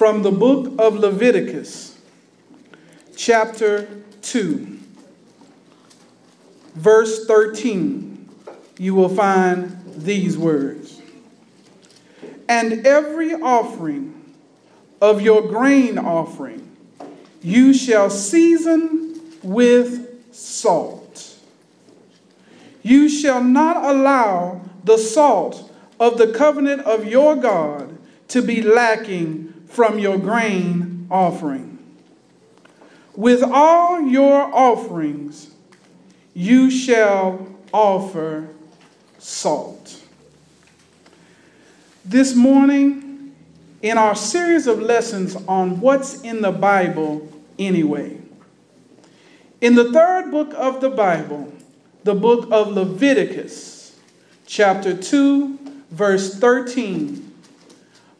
from the book of Leviticus, chapter 2, verse 13. You will find these words And every offering of your grain offering you shall season with salt. You shall not allow the salt of the covenant of your God to be lacking from your grain offering. With all your offerings, you shall offer salt. This morning, in our series of lessons on what's in the Bible anyway, in the third book of the Bible, the book of Leviticus, chapter 2, verse 13,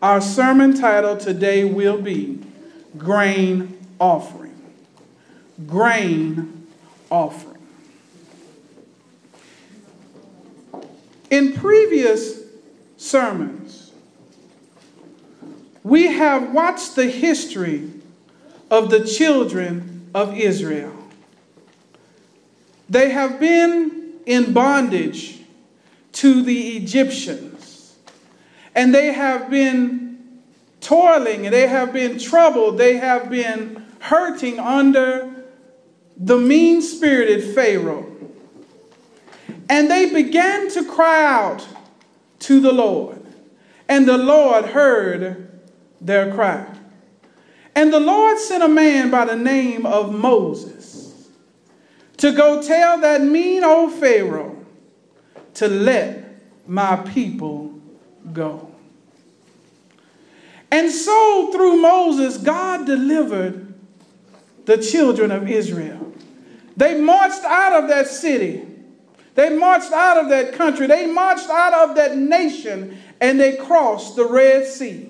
our sermon title today will be Grain Offering. Grain Offering. In previous sermons, we have watched the history of the children of Israel. They have been in bondage to the Egyptians, and they have been toiling, they have been troubled, they have been hurting under the mean spirited Pharaoh. And they began to cry out to the Lord, and the Lord heard their cry. And the Lord sent a man by the name of Moses to go tell that mean old Pharaoh to let my people go. And so, through Moses, God delivered the children of Israel. They marched out of that city they marched out of that country, they marched out of that nation, and they crossed the Red Sea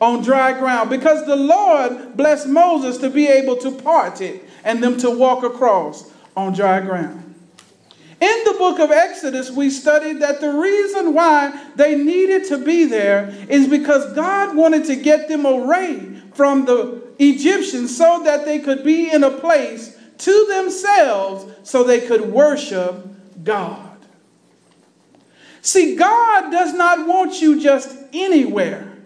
on dry ground because the Lord blessed Moses to be able to part it and them to walk across on dry ground. In the book of Exodus, we studied that the reason why they needed to be there is because God wanted to get them away from the Egyptians so that they could be in a place to themselves so they could worship God. See, God does not want you just anywhere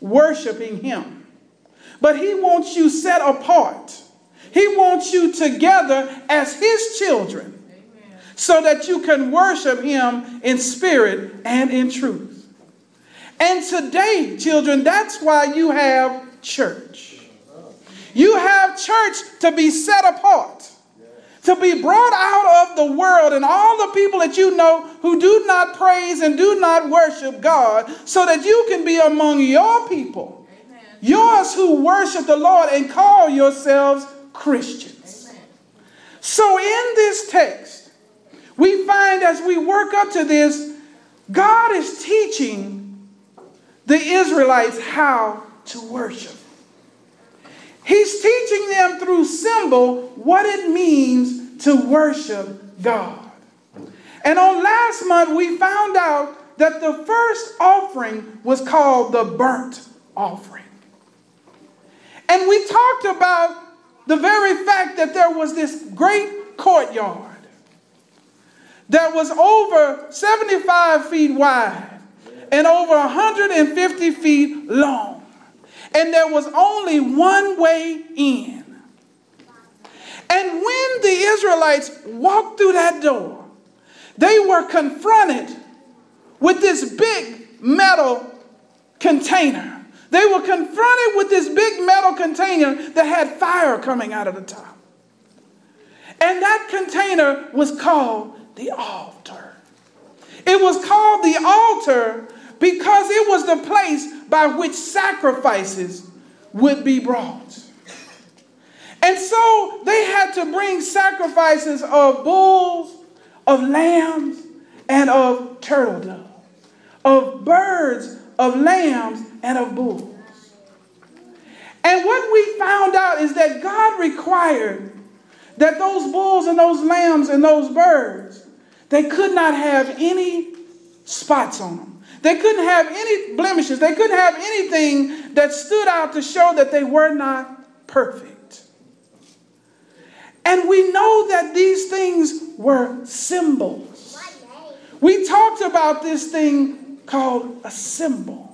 worshiping Him, but He wants you set apart. He wants you together as His children so that you can worship Him in spirit and in truth. And today, children, that's why you have church. You have church to be set apart to be brought out of the world and all the people that you know who do not praise and do not worship God, so that you can be among your people, Amen. yours who worship the Lord and call yourselves Christians. Amen. So, in this text, we find as we work up to this, God is teaching the Israelites how to worship. He's teaching them through symbol what it means to worship God. And on last month, we found out that the first offering was called the burnt offering. And we talked about the very fact that there was this great courtyard that was over 75 feet wide and over 150 feet long and there was only one way in. And when the Israelites walked through that door, they were confronted with this big metal container. They were confronted with this big metal container that had fire coming out of the top. And that container was called the altar. It was called the altar because it was the place by which sacrifices would be brought. And so they had to bring sacrifices of bulls, of lambs, and of turtle doves, of birds, of lambs, and of bulls. And what we found out is that God required that those bulls and those lambs and those birds, they could not have any spots on them. They couldn't have any blemishes. They couldn't have anything that stood out to show that they were not perfect. And we know that these things were symbols. We talked about this thing called a symbol.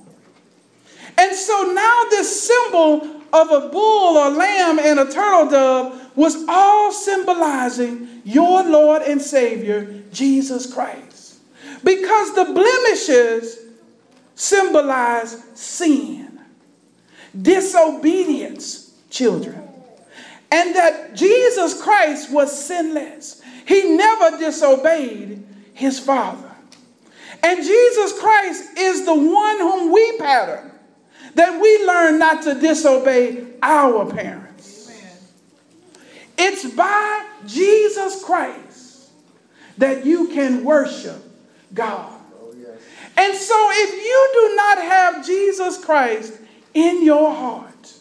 And so now this symbol of a bull or lamb and a turtle dove was all symbolizing your Lord and Savior, Jesus Christ. Because the blemishes symbolize sin, disobedience, children. And that Jesus Christ was sinless. He never disobeyed his Father. And Jesus Christ is the one whom we pattern that we learn not to disobey our parents. Amen. It's by Jesus Christ that you can worship God. And so if you do not have Jesus Christ in your heart,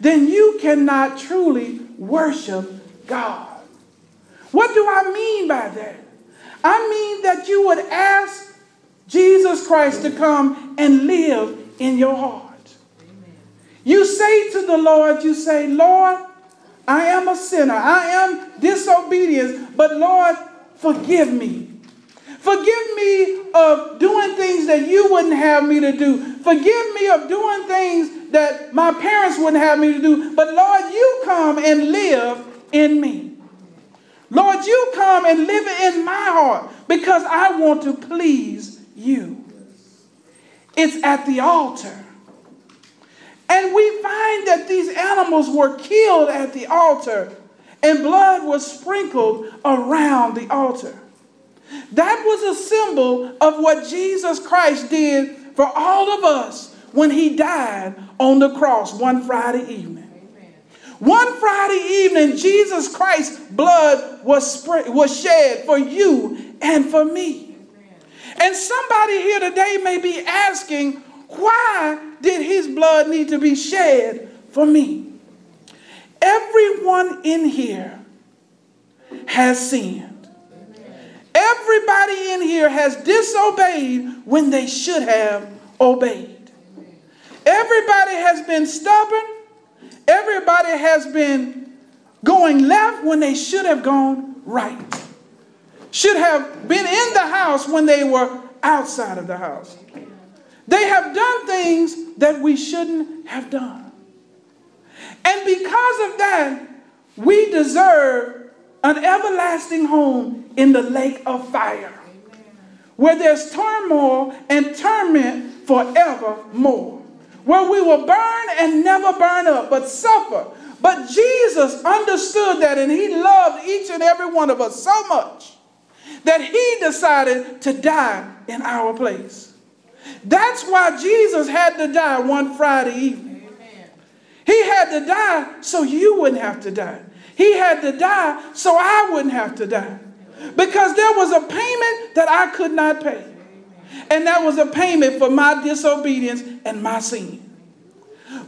then you cannot truly worship God. What do I mean by that? I mean that you would ask Jesus Christ to come and live in your heart. You say to the Lord, you say, Lord, I am a sinner. I am disobedient, but Lord, forgive me. Forgive me of doing things that you wouldn't have me to do. Forgive me of doing things that my parents wouldn't have me to do. But Lord, you come and live in me. Lord, you come and live in my heart because I want to please you. It's at the altar. And we find that these animals were killed at the altar and blood was sprinkled around the altar. That was a symbol of what Jesus Christ did for all of us when he died on the cross one Friday evening. One Friday evening, Jesus Christ's blood was, spread, was shed for you and for me. And somebody here today may be asking, why did his blood need to be shed for me? Everyone in here has sinned. Everybody in here has disobeyed when they should have obeyed. Everybody has been stubborn. Everybody has been going left when they should have gone right should have been in the house when they were outside of the house. They have done things that we shouldn't have done. And because of that, we deserve an everlasting home in the lake of fire, where there's turmoil and torment forevermore, where we will burn and never burn up, but suffer. But Jesus understood that and he loved each and every one of us so much that he decided to die in our place. That's why Jesus had to die one Friday evening. He had to die so you wouldn't have to die. He had to die so I wouldn't have to die. Because there was a payment that I could not pay. And that was a payment for my disobedience and my sin.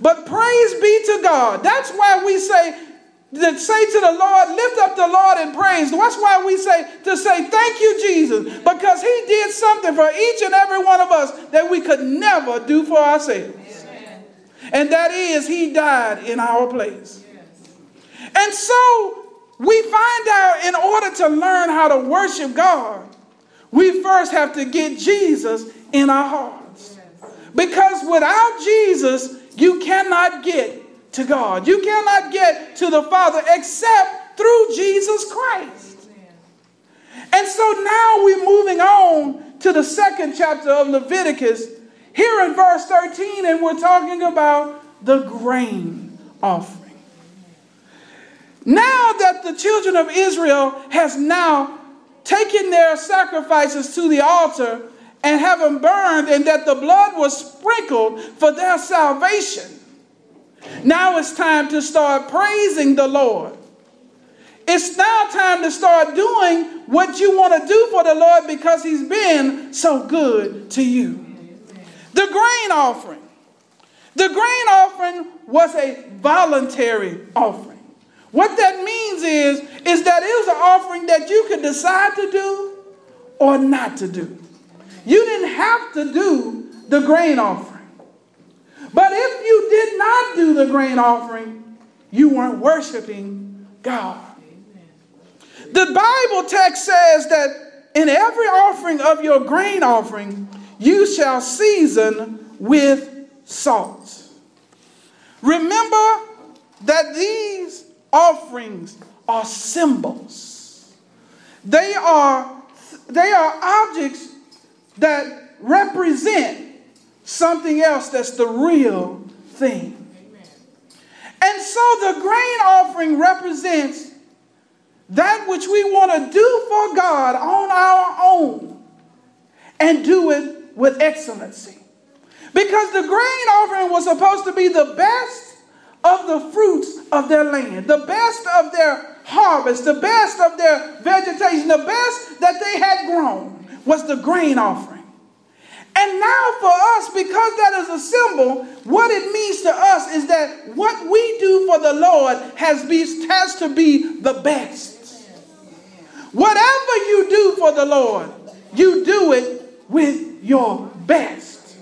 But praise be to God. That's why we say to say to the Lord, lift up the Lord in praise. That's why we say to say thank you, Jesus, because He did something for each and every one of us that we could never do for ourselves. Amen. And that is, He died in our place. Yes. And so we find out in order to learn how to worship God, we first have to get Jesus in our hearts. Yes. Because without Jesus, you cannot get to God. You cannot get to the Father except through Jesus Christ. And so now we're moving on to the second chapter of Leviticus, here in verse 13, and we're talking about the grain offering. Now that the children of Israel has now taken their sacrifices to the altar and have them burned, and that the blood was sprinkled for their salvation, now it's time to start praising the Lord. It's now time to start doing what you want to do for the Lord because He's been so good to you. The grain offering. The grain offering was a voluntary offering. What that means is, is that it was an offering that you could decide to do or not to do. You didn't have to do the grain offering. But if you did not do the grain offering, you weren't worshiping God. The Bible text says that in every offering of your grain offering, you shall season with salt. Remember that these offerings are symbols. They are, they are objects that represent something else that's the real thing. And so the grain offering represents that which we want to do for God on our own and do it with excellency. Because the grain offering was supposed to be the best of the fruits of their land, the best of their harvest, the best of their vegetation, the best that they had grown was the grain offering. And now for us, because that is a symbol, what it means to us is that what we do for the Lord has, be, has to be the best. Whatever you do for the Lord, you do it with your best.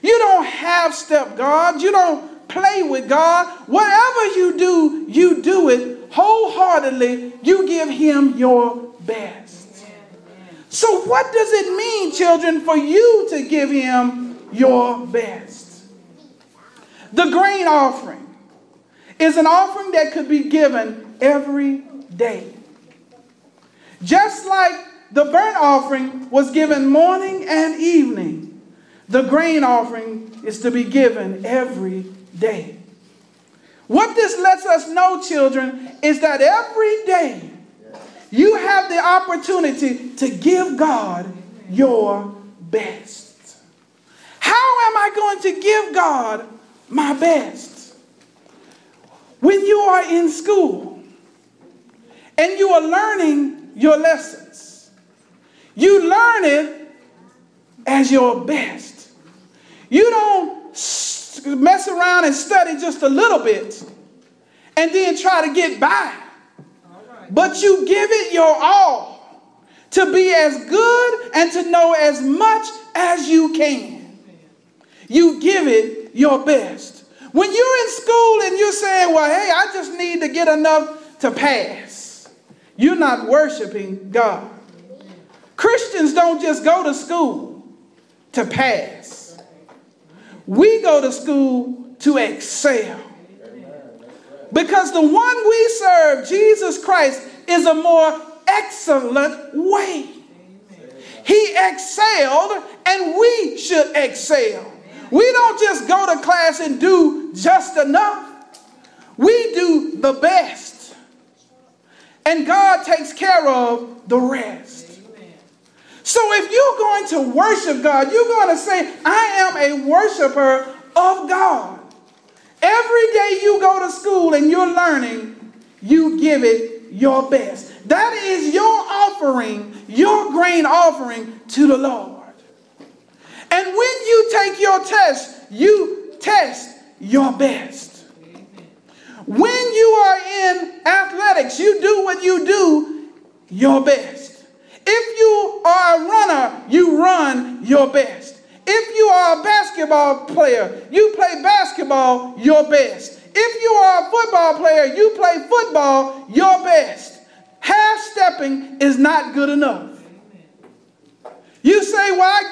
You don't half step God. You don't play with God. Whatever you do, you do it wholeheartedly. You give Him your best. So, what does it mean, children, for you to give Him your best? The grain offering is an offering that could be given every day. Just like the burnt offering was given morning and evening, the grain offering is to be given every day. What this lets us know, children, is that every day you have the opportunity to give God your best. How am I going to give God my best? When you are in school and you are learning your lessons. You learn it as your best. You don't mess around and study just a little bit and then try to get by. But you give it your all to be as good and to know as much as you can. You give it your best. When you're in school and you're saying, well, hey, I just need to get enough to pass. You're not worshiping God. Christians don't just go to school to pass, we go to school to excel. Because the one we serve, Jesus Christ, is a more excellent way. He excelled, and we should excel. We don't just go to class and do just enough, we do the best and God takes care of the rest. So if you're going to worship God, you're going to say, I am a worshiper of God. Every day you go to school and you're learning, you give it your best. That is your offering, your grain offering to the Lord. And when you take your test, you test your best. When you are in athletics, you do what you do your best. If you are a runner, you run your best. If you are a basketball player, you play basketball your best. If you are a football player, you play football your best. Half stepping is not good enough. You say, Well, I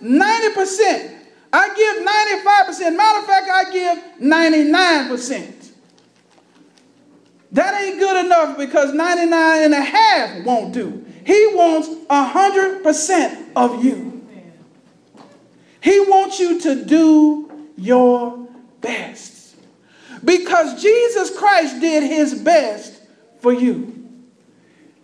give 90%. I give 95%. Matter of fact, I give 99%. That ain't good enough because 99 and a half won't do. He wants 100% of you. He wants you to do your best. Because Jesus Christ did his best for you.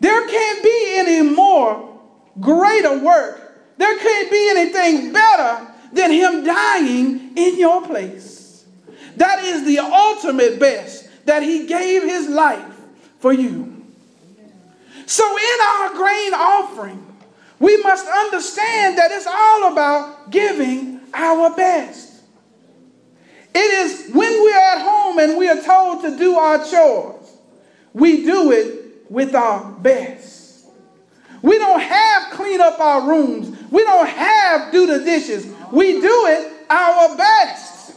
There can't be any more greater work. There can't be anything better than him dying in your place. That is the ultimate best that he gave his life for you. So, in our grain offering, we must understand that it's all about giving our best. It is when we're at home and we are told to do our chores, we do it with our best. We don't have clean up our rooms We don't have do the dishes. We do it our best.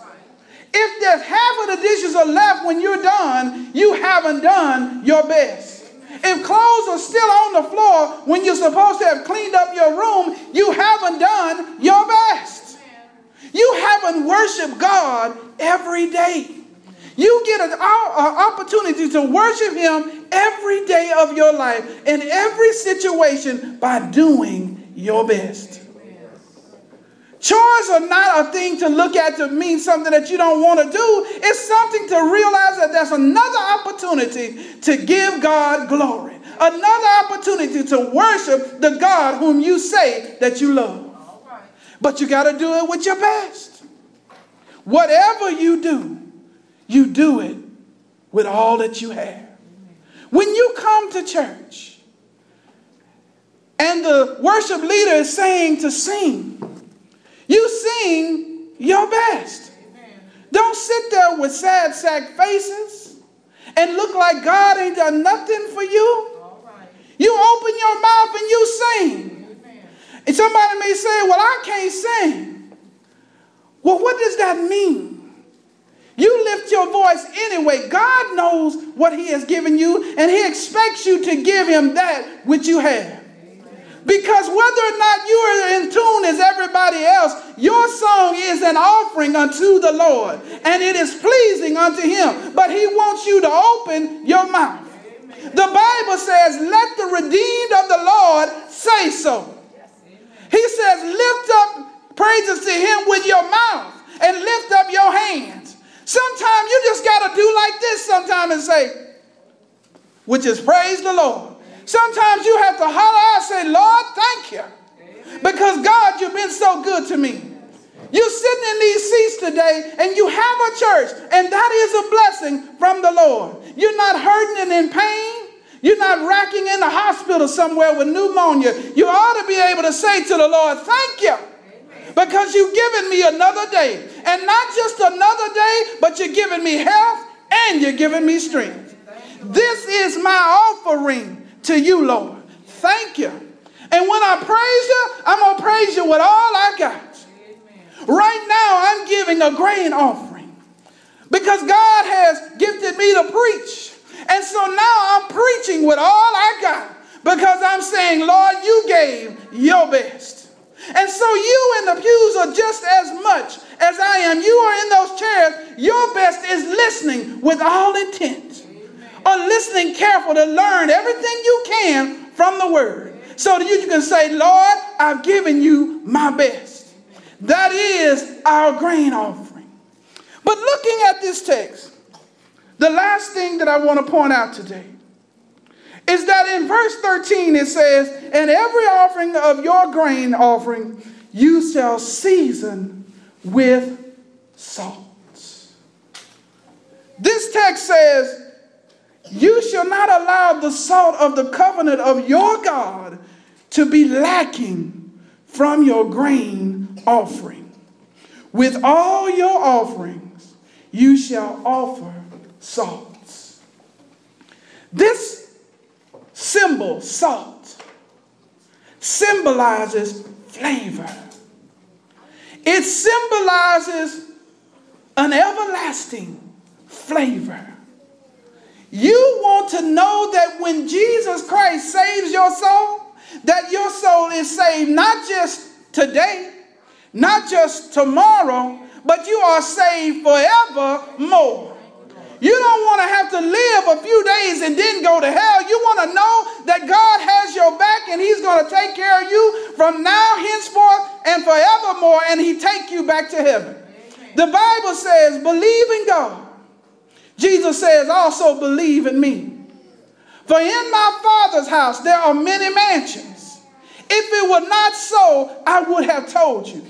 If there's half of the dishes are left when you're done, you haven't done your best. If clothes are still on the floor when you're supposed to have cleaned up your room, you haven't done your best. You haven't worshiped God every day. You get an, opportunity to worship Him every day of your life in every situation by doing your best. Chores are not a thing to look at to mean something that you don't want to do. It's something to realize that there's another opportunity to give God glory, another opportunity to worship the God whom you say that you love. But you got to do it with your best. Whatever you do, you do it with all that you have. When you come to church and the worship leader is saying to sing, you sing your best. Don't sit there with sad sack faces and look like God ain't done nothing for you. You open your mouth and you sing. And somebody may say, Well, I can't sing. Well, what does that mean? You lift your voice anyway. God knows what He has given you, and He expects you to give Him that which you have. Because whether or not you are in tune as everybody else, your song is an offering unto the Lord and it is pleasing unto Him. But He wants you to open your mouth. The Bible says, Let the redeemed of the Lord say so. He says, Lift up praises to Him with your mouth and lift up your hands. Sometimes you just got to do like this sometimes and say, which is praise the Lord. Sometimes you have to holler out and say, Lord, thank you. Because God, you've been so good to me. You're sitting in these seats today and you have a church, and that is a blessing from the Lord. You're not hurting and in pain. You're not racking in the hospital somewhere with pneumonia. You ought to be able to say to the Lord, Thank you. Because you've given me another day. And not just another day, but you're giving me health and you're giving me strength. This is my offering to you, Lord. Thank you. And when I praise you, I'm going to praise you with all I got. Right now, I'm giving a grain offering because God has gifted me to preach. And so now I'm preaching with all I got because I'm saying, Lord, you gave your best. And so you in the pews are just as much as I am. You are in those chairs. Your best is listening with all intent or listening careful to learn everything can from the word so that you can say, Lord, I've given you my best. That is our grain offering. But looking at this text, the last thing that I want to point out today is that in verse 13 it says, And every offering of your grain offering you shall season with salt. This text says, you shall not allow the salt of the covenant of your God to be lacking from your grain offering. With all your offerings, you shall offer salts. This symbol, salt, symbolizes flavor. It symbolizes an everlasting flavor. You want to know that when Jesus Christ saves your soul, that your soul is saved not just today, not just tomorrow, but you are saved forevermore. You don't want to have to live a few days and then go to hell. You want to know that God has your back and He's going to take care of you from now, henceforth, and forevermore, and He take you back to heaven. The Bible says, believe in God Jesus says, also believe in me. For in my Father's house there are many mansions. If it were not so, I would have told you.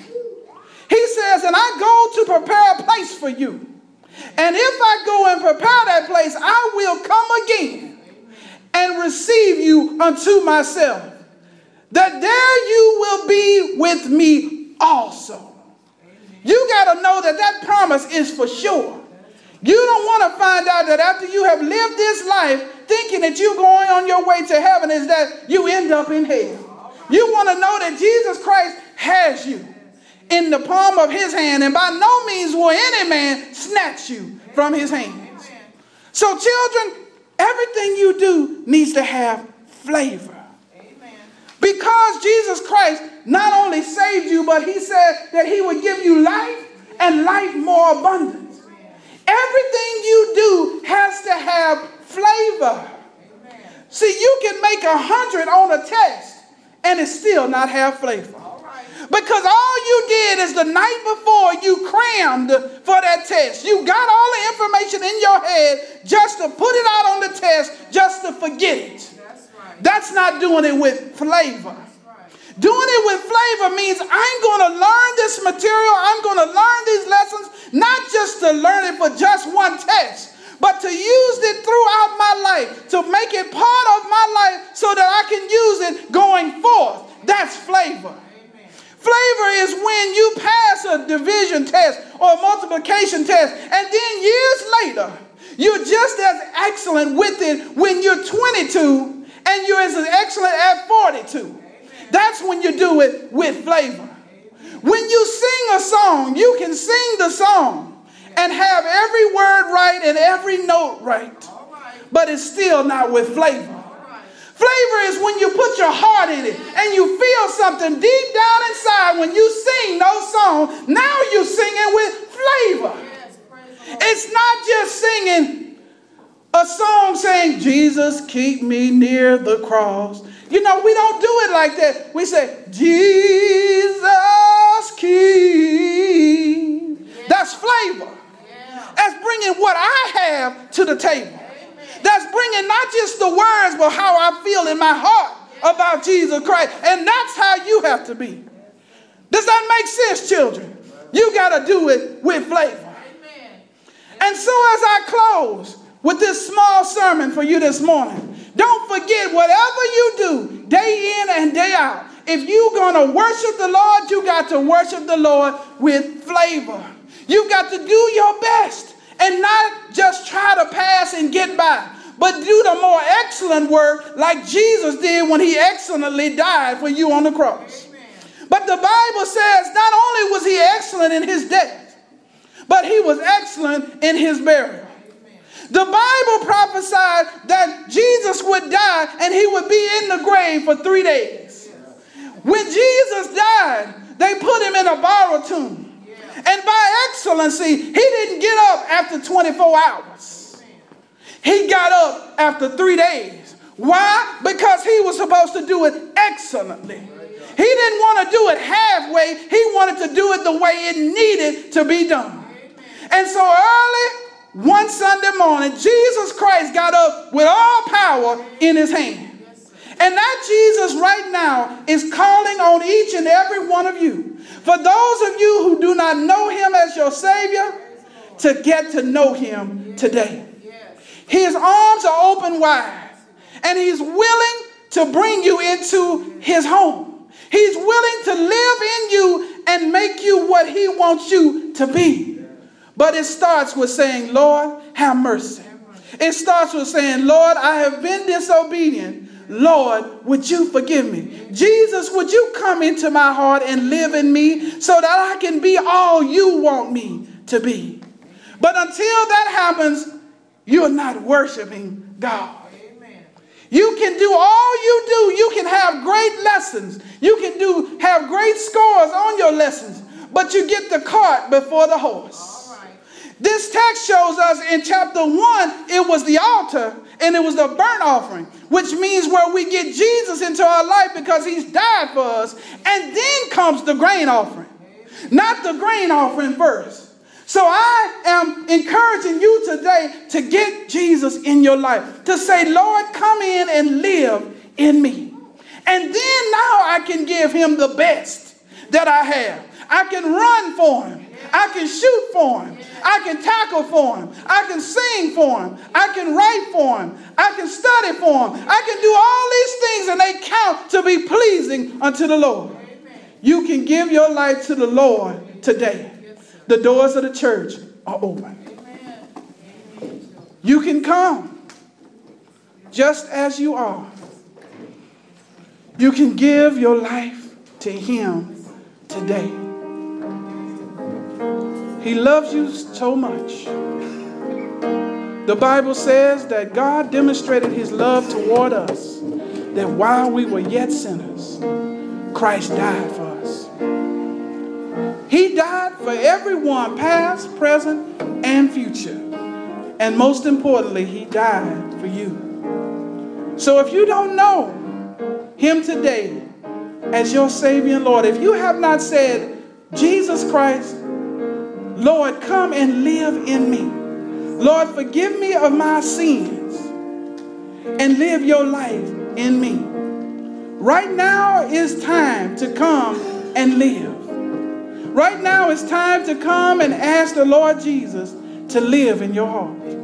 He says, and I go to prepare a place for you. And if I go and prepare that place, I will come again and receive you unto myself, that there you will be with me also. You got to know that that promise is for sure. You don't want to find out that after you have lived this life thinking that you're going on your way to heaven is that you end up in hell. You want to know that Jesus Christ has you in the palm of his hand, and by no means will any man snatch you from his hands. So, children, everything you do needs to have flavor. Because Jesus Christ not only saved you, but he said that he would give you life and life more abundant. Everything you do has to have flavor. See, you can make a hundred on a test and it still not have flavor. Because all you did is the night before you crammed for that test. You got all the information in your head just to put it out on the test, just to forget it. That's not doing it with flavor. Doing it with flavor means I'm going to learn this material, I'm going to learn these lessons, not just to learn it for just one test, but to use it throughout my life, to make it part of my life so that I can use it going forth. That's flavor. Flavor is when you pass a division test or a multiplication test, and then years later, you're just as excellent with it when you're 22 and you're as excellent at 42. That's when you do it with flavor. When you sing a song, you can sing the song and have every word right and every note right, but it's still not with flavor. Flavor is when you put your heart in it and you feel something deep down inside when you sing those songs. Now you're singing with flavor. It's not just singing a song saying, Jesus, keep me near the cross. You know, we don't do it like that. We say, Jesus, keep. Yeah. That's flavor. Yeah. That's bringing what I have to the table. Amen. That's bringing not just the words, but how I feel in my heart yeah. about Jesus Christ. And that's how you have to be. Does that make sense, children? You got to do it with flavor. Amen. And so as I close, with this small sermon for you this morning. Don't forget, whatever you do, day in and day out, if you're going to worship the Lord, you got to worship the Lord with flavor. You've got to do your best and not just try to pass and get by, but do the more excellent work like Jesus did when he excellently died for you on the cross. But the Bible says not only was he excellent in his death, but he was excellent in his burial. The Bible prophesied that Jesus would die and he would be in the grave for three days. When Jesus died, they put him in a borrowed tomb. And by excellency, he didn't get up after 24 hours. He got up after three days. Why? Because he was supposed to do it excellently. He didn't want to do it halfway, he wanted to do it the way it needed to be done. And so early one Sunday morning, Jesus Christ got up with all power in his hand. And that Jesus right now is calling on each and every one of you. For those of you who do not know him as your Savior, to get to know him today. His arms are open wide, and he's willing to bring you into his home. He's willing to live in you and make you what he wants you to be. But it starts with saying, Lord, have mercy. It starts with saying, Lord, I have been disobedient. Lord, would you forgive me? Jesus, would you come into my heart and live in me so that I can be all you want me to be? But until that happens, you're not worshiping God. You can do all you do. You can have great lessons. You can do have great scores on your lessons, but you get the cart before the horse. This text shows us in chapter 1, it was the altar and it was the burnt offering, which means where we get Jesus into our life because he's died for us. And then comes the grain offering, not the grain offering first. So I am encouraging you today to get Jesus in your life, to say, Lord, come in and live in me. And then now I can give him the best that I have. I can run for him. I can shoot for him. I can tackle for him. I can sing for him. I can write for him. I can study for him. I can do all these things and they count to be pleasing unto the Lord. You can give your life to the Lord today. The doors of the church are open. You can come just as you are. You can give your life to him today. He loves you so much. The Bible says that God demonstrated his love toward us, that while we were yet sinners, Christ died for us. He died for everyone, past, present, and future. And most importantly, he died for you. So if you don't know him today as your Savior and Lord, if you have not said, Jesus Christ, Lord, come and live in me. Lord, forgive me of my sins and live your life in me. Right now is time to come and live. Right now is time to come and ask the Lord Jesus to live in your heart.